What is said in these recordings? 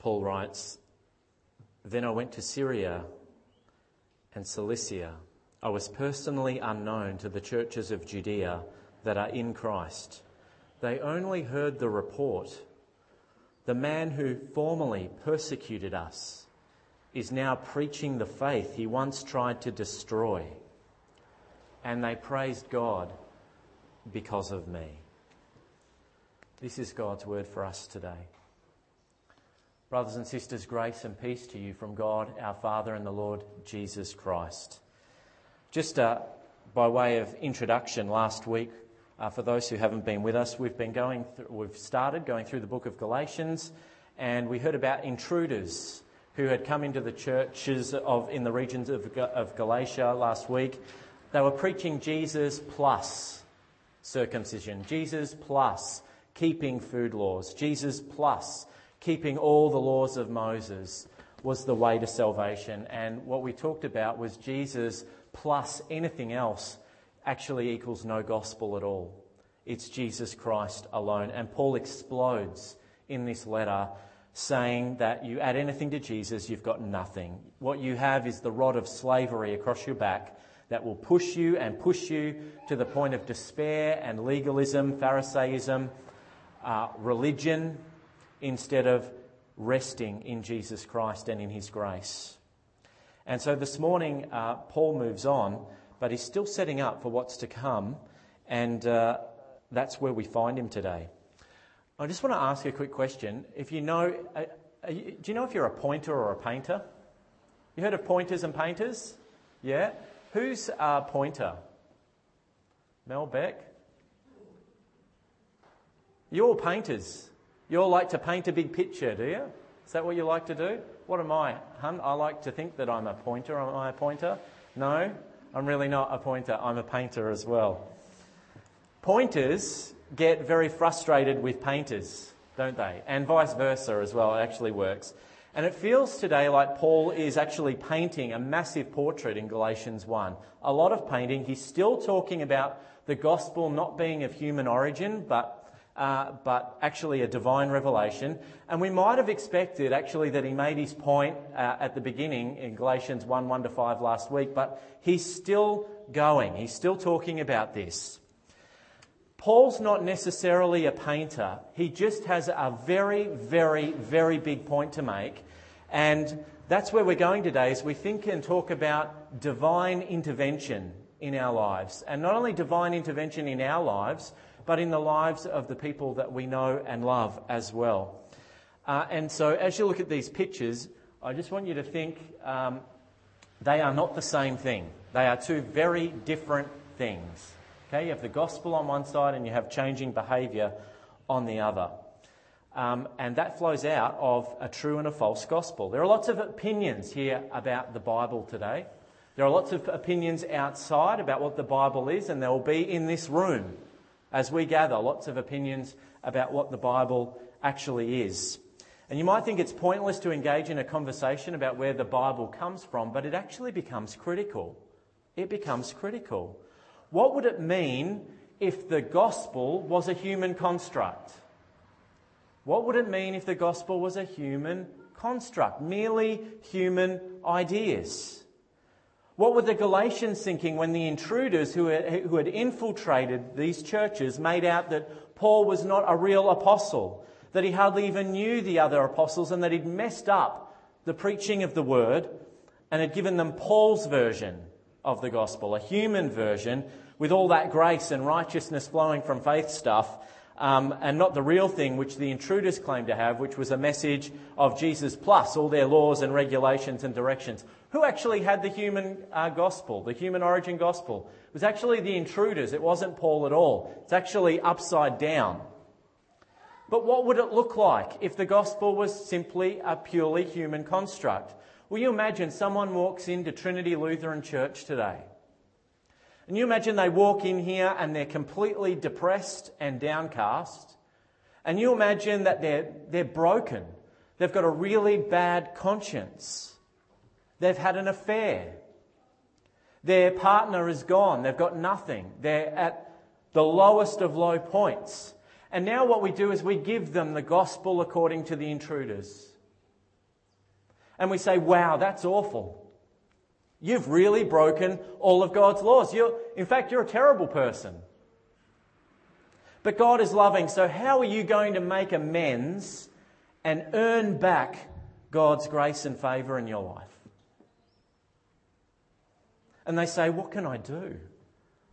Paul writes, Then I went to Syria and Cilicia. I was personally unknown to the churches of Judea that are in Christ. They only heard the report. The man who formerly persecuted us is now preaching the faith he once tried to destroy. And they praised God because of me. This is God's word for us today. Brothers and sisters, grace and peace to you from God, our Father, and the Lord Jesus Christ. Just uh, by way of introduction, last week, uh, for those who haven't been with us, we've been going, th- we've started going through the book of Galatians, and we heard about intruders who had come into the churches of in the regions of, of Galatia last week. They were preaching Jesus plus circumcision, Jesus plus keeping food laws, Jesus plus keeping all the laws of Moses was the way to salvation. And what we talked about was Jesus plus anything else actually equals no gospel at all. It's Jesus Christ alone. And Paul explodes in this letter saying that you add anything to Jesus, you've got nothing. What you have is the rod of slavery across your back that will push you and push you to the point of despair and legalism, Pharisaism, uh, religion, instead of resting in Jesus Christ and in His grace. And so this morning, uh, Paul moves on, but he's still setting up for what's to come, and uh, that's where we find him today. I just want to ask a quick question. If you know, uh, you, do you know if you're a pointer or a painter? You heard of pointers and painters? Yeah? Who's a pointer? Mel Beck? You're all painters. You all like to paint a big picture, do you? Is that what you like to do? What am I, hun? I like to think that I'm a pointer. Am I a pointer? No, I'm really not a pointer. I'm a painter as well. Pointers get very frustrated with painters, don't they? And vice versa as well. It actually works. And it feels today like Paul is actually painting a massive portrait in Galatians 1. A lot of painting. He's still talking about the gospel not being of human origin, but uh, but actually a divine revelation. And we might have expected actually that he made his point uh, at the beginning in Galatians 1 1 to 5 last week, but he's still going. He's still talking about this. Paul's not necessarily a painter, he just has a very, very, very big point to make. And that's where we're going today is we think and talk about divine intervention in our lives. And not only divine intervention in our lives, but in the lives of the people that we know and love as well. Uh, and so, as you look at these pictures, I just want you to think um, they are not the same thing. They are two very different things. Okay, you have the gospel on one side and you have changing behaviour on the other. Um, and that flows out of a true and a false gospel. There are lots of opinions here about the Bible today. There are lots of opinions outside about what the Bible is, and there will be in this room as we gather lots of opinions about what the Bible actually is. And you might think it's pointless to engage in a conversation about where the Bible comes from, but it actually becomes critical. It becomes critical. What would it mean if the gospel was a human construct? What would it mean if the gospel was a human construct? Merely human ideas. What were the Galatians thinking when the intruders who had, infiltrated these churches made out that Paul was not a real apostle, that he hardly even knew the other apostles, and that he'd messed up the preaching of the word and had given them Paul's version of the gospel, a human version with all that grace and righteousness flowing from faith stuff, um, and not the real thing which the intruders claimed to have, which was a message of Jesus plus all their laws and regulations and directions. Who actually had the human uh, gospel, the human origin gospel? It was actually the intruders. It wasn't Paul at all. It's actually upside down. But what would it look like if the gospel was simply a purely human construct? Will you imagine someone walks into Trinity Lutheran Church today? And you imagine they walk in here and they're completely depressed and downcast. And you imagine that they're, they're broken. They've got a really bad conscience. They've had an affair. Their partner is gone. They've got nothing. They're at the lowest of low points. And now what we do is we give them the gospel according to the intruders. And we say, wow, that's awful. You've really broken all of God's laws. You're, in fact, you're a terrible person. But God is loving, so how are you going to make amends and earn back God's grace and favour in your life? And they say, What can I do?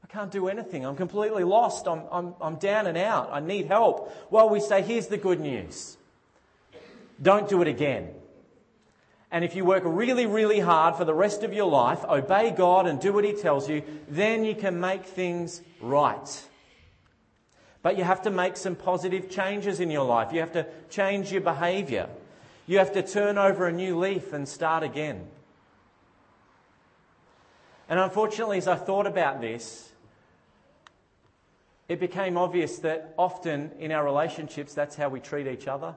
I can't do anything. I'm completely lost. I'm, I'm, I'm down and out. I need help. Well, we say, Here's the good news don't do it again. And if you work really, really hard for the rest of your life, obey God and do what He tells you, then you can make things right. But you have to make some positive changes in your life. You have to change your behaviour. You have to turn over a new leaf and start again. And unfortunately, as I thought about this, it became obvious that often in our relationships, that's how we treat each other.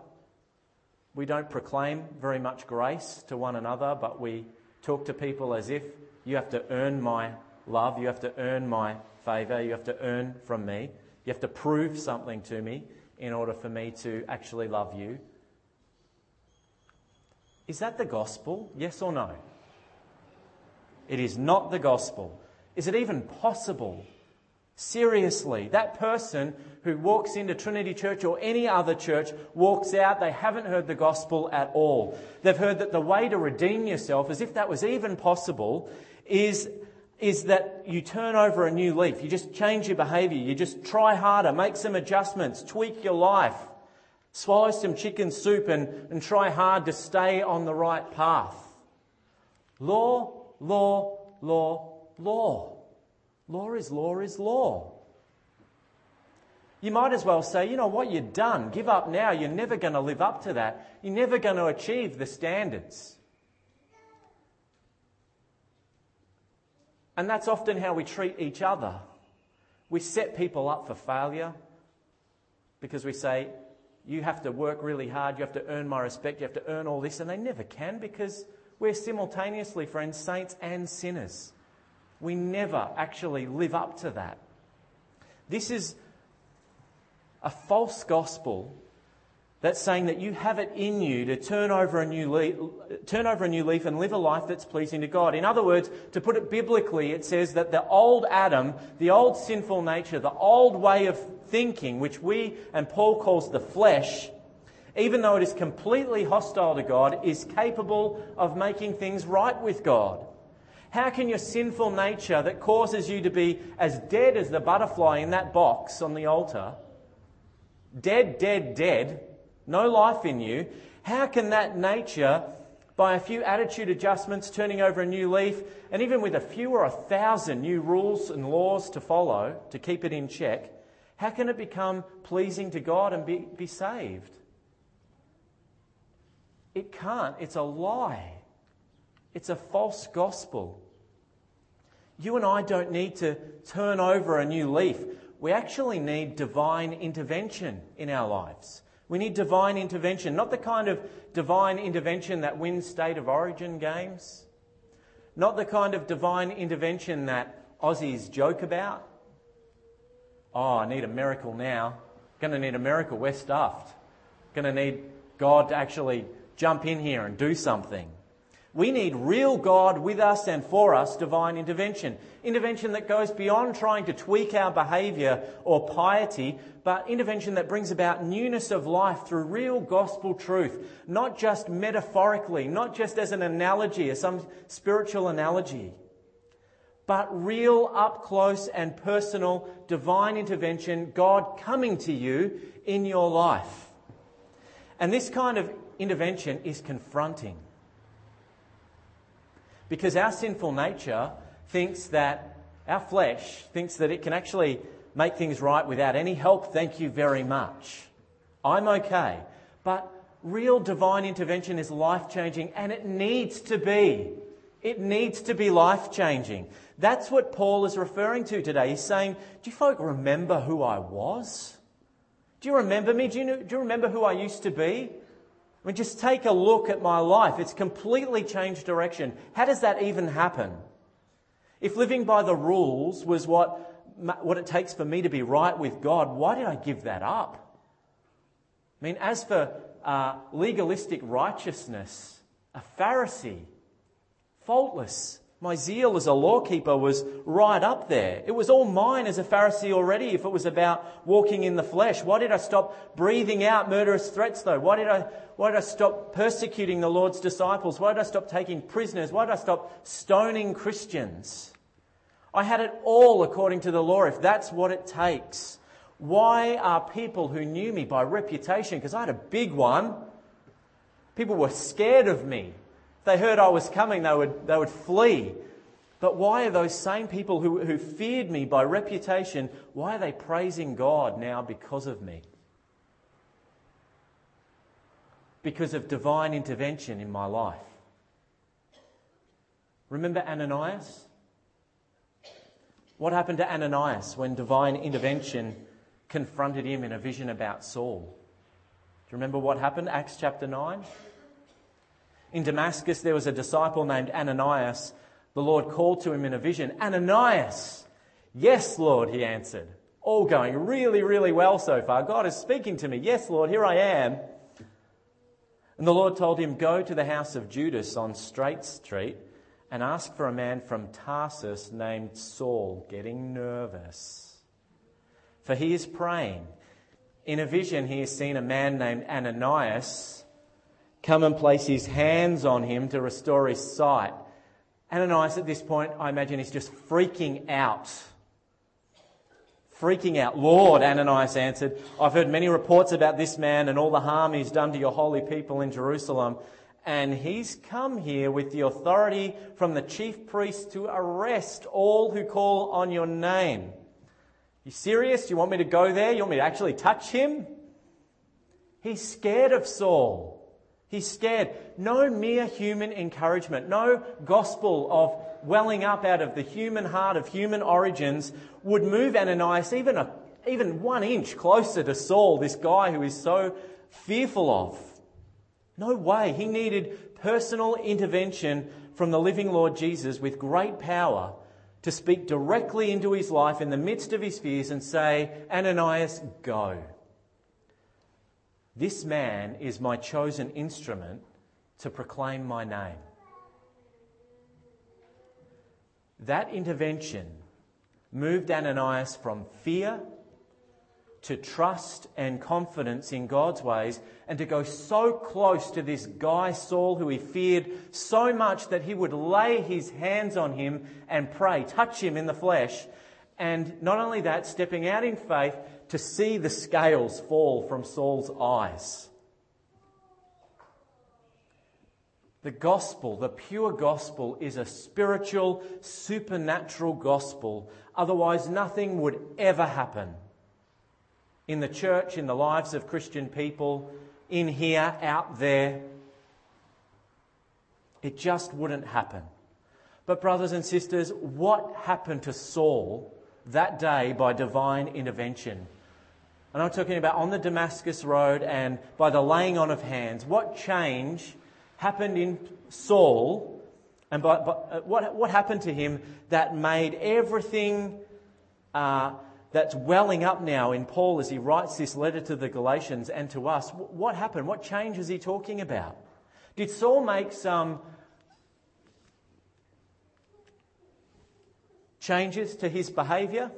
We don't proclaim very much grace to one another, but we talk to people as if you have to earn my love, you have to earn my favour, you have to earn from me, you have to prove something to me in order for me to actually love you. Is that the gospel? Yes or no? It is not the gospel. Is it even possible? Seriously, that person who walks into Trinity Church or any other church walks out, they haven't heard the gospel at all. They've heard that the way to redeem yourself, as if that was even possible, is, is that you turn over a new leaf. You just change your behavior. You just try harder, make some adjustments, tweak your life, swallow some chicken soup and, and try hard to stay on the right path. Law law, law, law. Law is law is law. You might as well say, you know what, you're done. Give up now. You're never going to live up to that. You're never going to achieve the standards. And that's often how we treat each other. We set people up for failure because we say, you have to work really hard, you have to earn my respect, you have to earn all this, and they never can because we're simultaneously, friends, saints and sinners. We never actually live up to that. This is a false gospel that's saying that you have it in you to turn over a new leaf, turn over a new leaf and live a life that's pleasing to God. In other words, to put it biblically, it says that the old Adam, the old sinful nature, the old way of thinking, which we and Paul calls the flesh, even though it is completely hostile to God, is capable of making things right with God. How can your sinful nature that causes you to be as dead as the butterfly in that box on the altar, dead, dead, dead, no life in you, how can that nature, by a few attitude adjustments, turning over a new leaf, and even with a few or a thousand new rules and laws to follow to keep it in check, how can it become pleasing to God and be, be saved? It can't. It's a lie. It's a false gospel. You and I don't need to turn over a new leaf. We actually need divine intervention in our lives. We need divine intervention, not the kind of divine intervention that wins state of origin games, not the kind of divine intervention that Aussies joke about. Oh, I need a miracle now. Going to need a miracle. We're stuffed. Going to need God to actually jump in here and do something. We need real God with us and for us, divine intervention. Intervention that goes beyond trying to tweak our behaviour or piety, but intervention that brings about newness of life through real gospel truth, not just metaphorically, not just as an analogy, as some spiritual analogy, but real up close and personal divine intervention, God coming to you in your life. And this kind of intervention is confronting. Because our sinful nature thinks that, our flesh thinks that it can actually make things right without any help. Thank you very much. I'm okay. But real divine intervention is life changing and it needs to be. It needs to be life changing. That's what Paul is referring to today. He's saying, Do you folk remember who I was? Do you remember me? Do you, do you remember who I used to be? I mean, just take a look at my life. It's completely changed direction. How does that even happen? If living by the rules was what, what it takes for me to be right with God, why did I give that up? I mean, as for uh, legalistic righteousness, a Pharisee, faultless. My zeal as a lawkeeper was right up there. It was all mine as a Pharisee already if it was about walking in the flesh. Why did I stop breathing out murderous threats though? Why did I, why did I stop persecuting the Lord's disciples? Why did I stop taking prisoners? Why did I stop stoning Christians? I had it all according to the law if that's what it takes. Why are people who knew me by reputation, because I had a big one, people were scared of me. If they heard I was coming, they would, they would flee. But why are those same people who, who feared me by reputation, why are they praising God now because of me? Because of divine intervention in my life. Remember Ananias? What happened to Ananias when divine intervention confronted him in a vision about Saul? Do you remember what happened? Acts chapter 9. In Damascus, there was a disciple named Ananias. The Lord called to him in a vision, Ananias! Yes, Lord, he answered. All going really, really well so far. God is speaking to me. Yes, Lord, here I am. And the Lord told him, Go to the house of Judas on Straight Street and ask for a man from Tarsus named Saul, getting nervous. For he is praying. In a vision, he has seen a man named Ananias come and place his hands on him to restore his sight. Ananias, at this point, I imagine, is just freaking out. Freaking out. Lord, Ananias answered, I've heard many reports about this man and all the harm he's done to your holy people in Jerusalem and he's come here with the authority from the chief priest to arrest all who call on your name. You serious? You want me to go there? You want me to actually touch him? He's scared of Saul. He's scared. No mere human encouragement, no gospel of welling up out of the human heart of human origins would move Ananias even, a, even one inch closer to Saul, this guy who is so fearful of. No way. He needed personal intervention from the living Lord Jesus with great power to speak directly into his life in the midst of his fears and say, Ananias, go. This man is my chosen instrument to proclaim my name. That intervention moved Ananias from fear to trust and confidence in God's ways and to go so close to this guy Saul who he feared so much that he would lay his hands on him and pray, touch him in the flesh. And not only that, stepping out in faith to see the scales fall from Saul's eyes. The gospel, the pure gospel, is a spiritual, supernatural gospel. Otherwise, nothing would ever happen in the church, in the lives of Christian people, in here, out there. It just wouldn't happen. But, brothers and sisters, what happened to Saul that day by divine intervention? And I'm talking about on the Damascus Road and by the laying on of hands. What change happened in Saul and by, by, uh, what, what happened to him that made everything uh, that's welling up now in Paul as he writes this letter to the Galatians and to us. What happened? What change is he talking about? Did Saul make some changes to his behavior?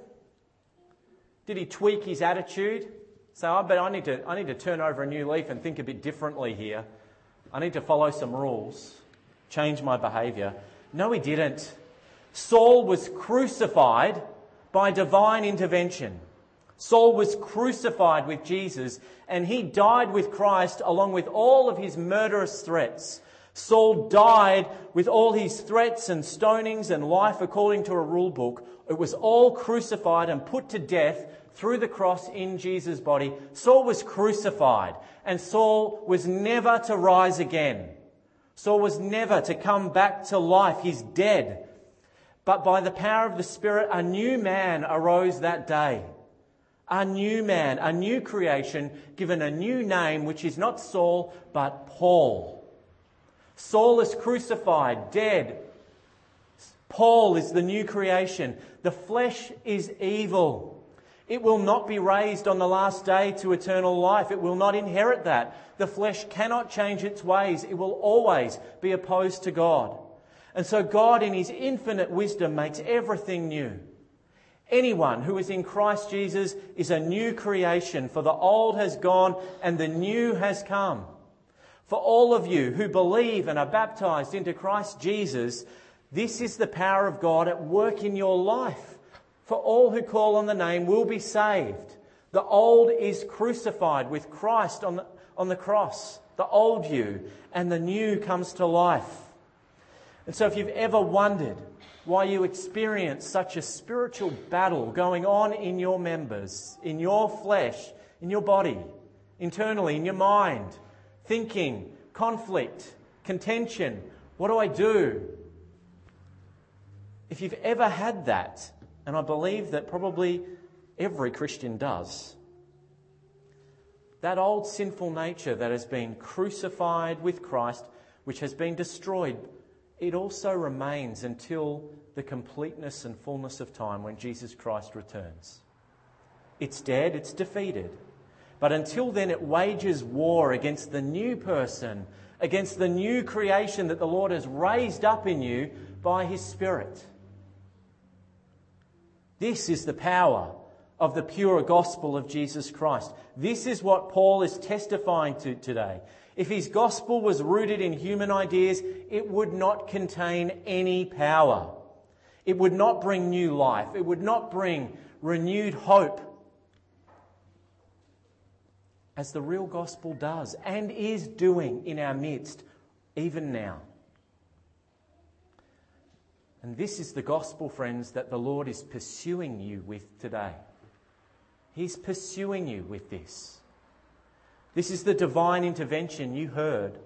Did he tweak his attitude? Say, oh, but I need, to, I need to turn over a new leaf and think a bit differently here. I need to follow some rules, change my behavior. No, he didn't. Saul was crucified by divine intervention. Saul was crucified with Jesus and he died with Christ along with all of his murderous threats. Saul died with all his threats and stonings and life according to a rule book. It was all crucified and put to death through the cross in Jesus' body. Saul was crucified and Saul was never to rise again. Saul was never to come back to life. He's dead. But by the power of the Spirit, a new man arose that day. A new man, a new creation, given a new name, which is not Saul, but Paul. Saul is crucified, dead. Paul is the new creation. The flesh is evil. It will not be raised on the last day to eternal life. It will not inherit that. The flesh cannot change its ways. It will always be opposed to God. And so God, in His infinite wisdom, makes everything new. Anyone who is in Christ Jesus is a new creation, for the old has gone and the new has come. For all of you who believe and are baptized into Christ Jesus, this is the power of God at work in your life. For all who call on the name will be saved. The old is crucified with Christ on the, on the cross, the old you, and the new comes to life. And so if you've ever wondered why you experience such a spiritual battle going on in your members, in your flesh, in your body, internally, in your mind, thinking, conflict, contention, what do I do? If you've ever had that, and I believe that probably every Christian does, that old sinful nature that has been crucified with Christ, which has been destroyed it also remains until the completeness and fullness of time when Jesus Christ returns. It's dead, it's defeated. But until then, it wages war against the new person, against the new creation that the Lord has raised up in you by His Spirit. This is the power of the pure gospel of Jesus Christ. This is what Paul is testifying to today. If his gospel was rooted in human ideas, it would not contain any power. It would not bring new life. It would not bring renewed hope. As the real gospel does and is doing in our midst, even now. And this is the gospel, friends, that the Lord is pursuing you with today. He's pursuing you with this. This is the divine intervention you heard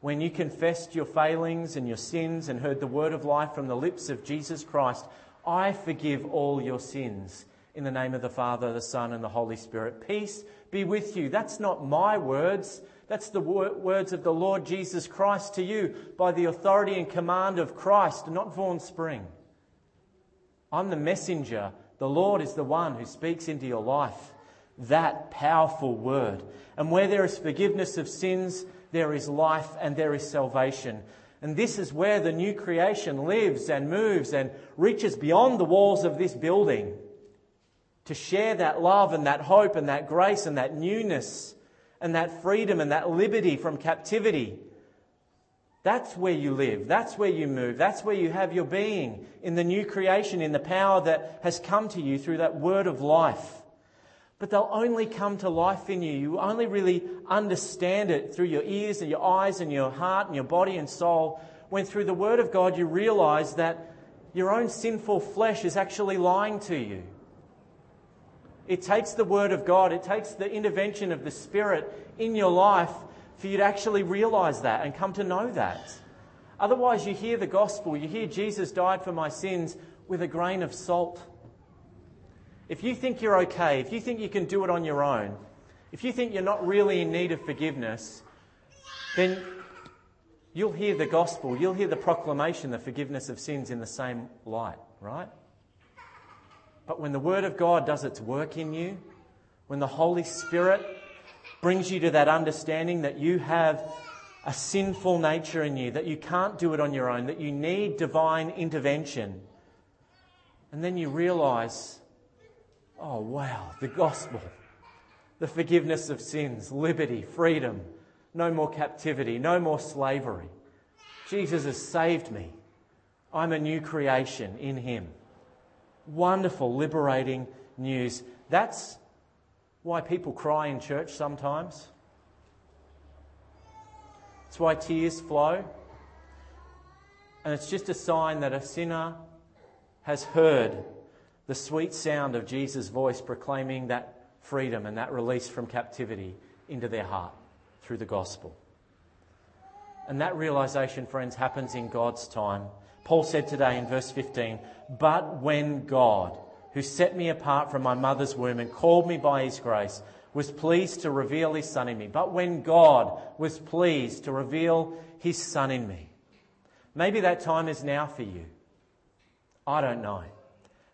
when you confessed your failings and your sins and heard the word of life from the lips of Jesus Christ. I forgive all your sins. In the name of the Father, the Son, and the Holy Spirit. Peace be with you. That's not my words. That's the words of the Lord Jesus Christ to you by the authority and command of Christ, not Vaughan Spring. I'm the messenger. The Lord is the one who speaks into your life that powerful word. And where there is forgiveness of sins, there is life and there is salvation. And this is where the new creation lives and moves and reaches beyond the walls of this building to share that love and that hope and that grace and that newness and that freedom and that liberty from captivity. That's where you live. That's where you move. That's where you have your being in the new creation, in the power that has come to you through that word of life but they'll only come to life in you. You only really understand it through your ears and your eyes and your heart and your body and soul when through the Word of God you realize that your own sinful flesh is actually lying to you. It takes the Word of God, it takes the intervention of the Spirit in your life for you to actually realize that and come to know that. Otherwise, you hear the gospel, you hear Jesus died for my sins with a grain of salt. If you think you're okay, if you think you can do it on your own, if you think you're not really in need of forgiveness, then you'll hear the gospel, you'll hear the proclamation, the forgiveness of sins in the same light, right? But when the Word of God does its work in you, when the Holy Spirit brings you to that understanding that you have a sinful nature in you, that you can't do it on your own, that you need divine intervention, and then you realize Oh, wow, the gospel, the forgiveness of sins, liberty, freedom, no more captivity, no more slavery. Jesus has saved me. I'm a new creation in Him. Wonderful, liberating news. That's why people cry in church sometimes. It's why tears flow. And it's just a sign that a sinner has heard the sweet sound of Jesus' voice proclaiming that freedom and that release from captivity into their heart through the gospel. And that realization, friends, happens in God's time. Paul said today in verse 15, But when God, who set me apart from my mother's womb and called me by his grace, was pleased to reveal his son in me. But when God was pleased to reveal his son in me. Maybe that time is now for you. I don't know.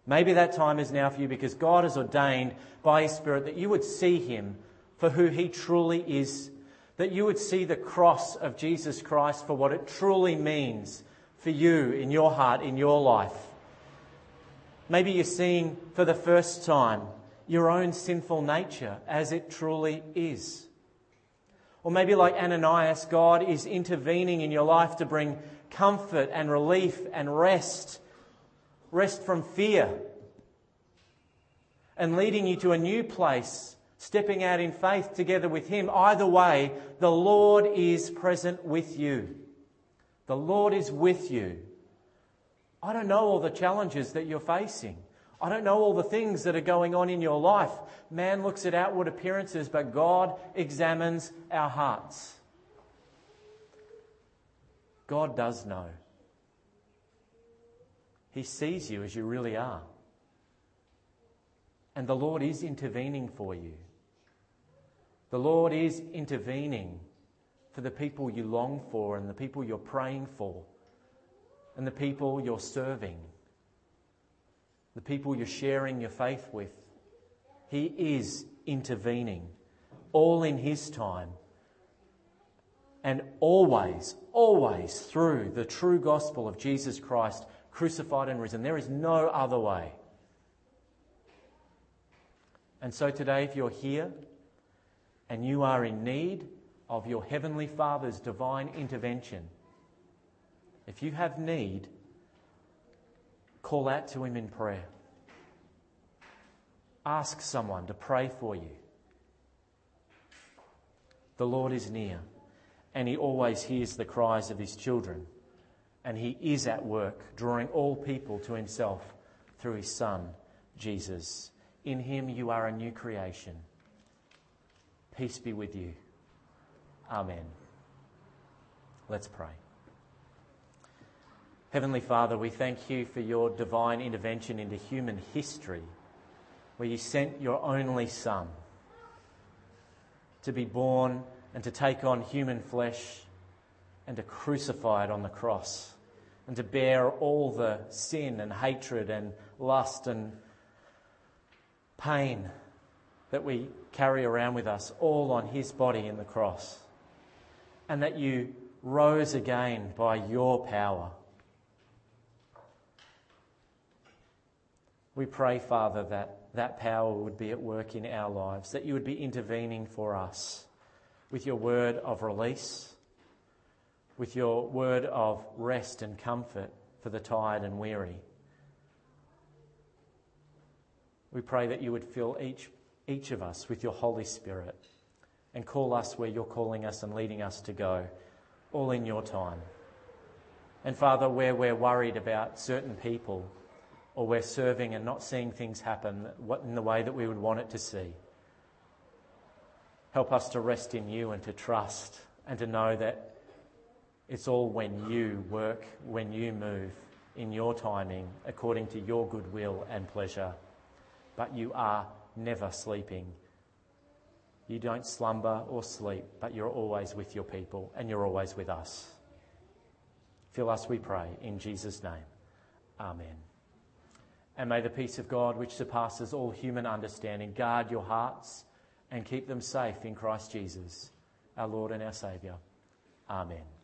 Maybe that time is now for you because God has ordained by His Spirit that you would see Him for who He truly is, that you would see the cross of Jesus Christ for what it truly means for you in your heart, in your life. Maybe you're seeing for the first time your own sinful nature as it truly is. Or maybe, like Ananias, God is intervening in your life to bring comfort and relief and rest rest from fear, and leading you to a new place, stepping out in faith together with Him. Either way, the Lord is present with you. The Lord is with you. I don't know all the challenges that you're facing. I don't know all the things that are going on in your life. Man looks at outward appearances, but God examines our hearts. God does know. He sees you as you really are. And the Lord is intervening for you. The Lord is intervening for the people you long for and the people you're praying for and the people you're serving, the people you're sharing your faith with. He is intervening, all in His time, and always, always through the true gospel of Jesus Christ crucified and risen. There is no other way. And so today, if you're here and you are in need of your Heavenly Father's divine intervention, if you have need, call out to Him in prayer. Ask someone to pray for you. The Lord is near, and He always hears the cries of His children and he is at work, drawing all people to himself through his Son, Jesus. In him you are a new creation. Peace be with you. Amen. Let's pray. Heavenly Father, we thank you for your divine intervention into human history, where you sent your only Son to be born and to take on human flesh and to crucify it on the cross and to bear all the sin and hatred and lust and pain that we carry around with us, all on his body in the cross. And that you rose again by your power. We pray, Father, that that power would be at work in our lives, that you would be intervening for us with your word of release with your word of rest and comfort for the tired and weary. We pray that you would fill each, each of us with your Holy Spirit and call us where you're calling us and leading us to go, all in your time. And Father, where we're worried about certain people or we're serving and not seeing things happen in the way that we would want it to see, help us to rest in you and to trust and to know that it's all when you work, when you move in your timing, according to your good will and pleasure. But you are never sleeping. You don't slumber or sleep, but you're always with your people and you're always with us. Fill us, we pray, in Jesus' name. Amen. And may the peace of God, which surpasses all human understanding, guard your hearts and keep them safe in Christ Jesus, our Lord and our Saviour. Amen.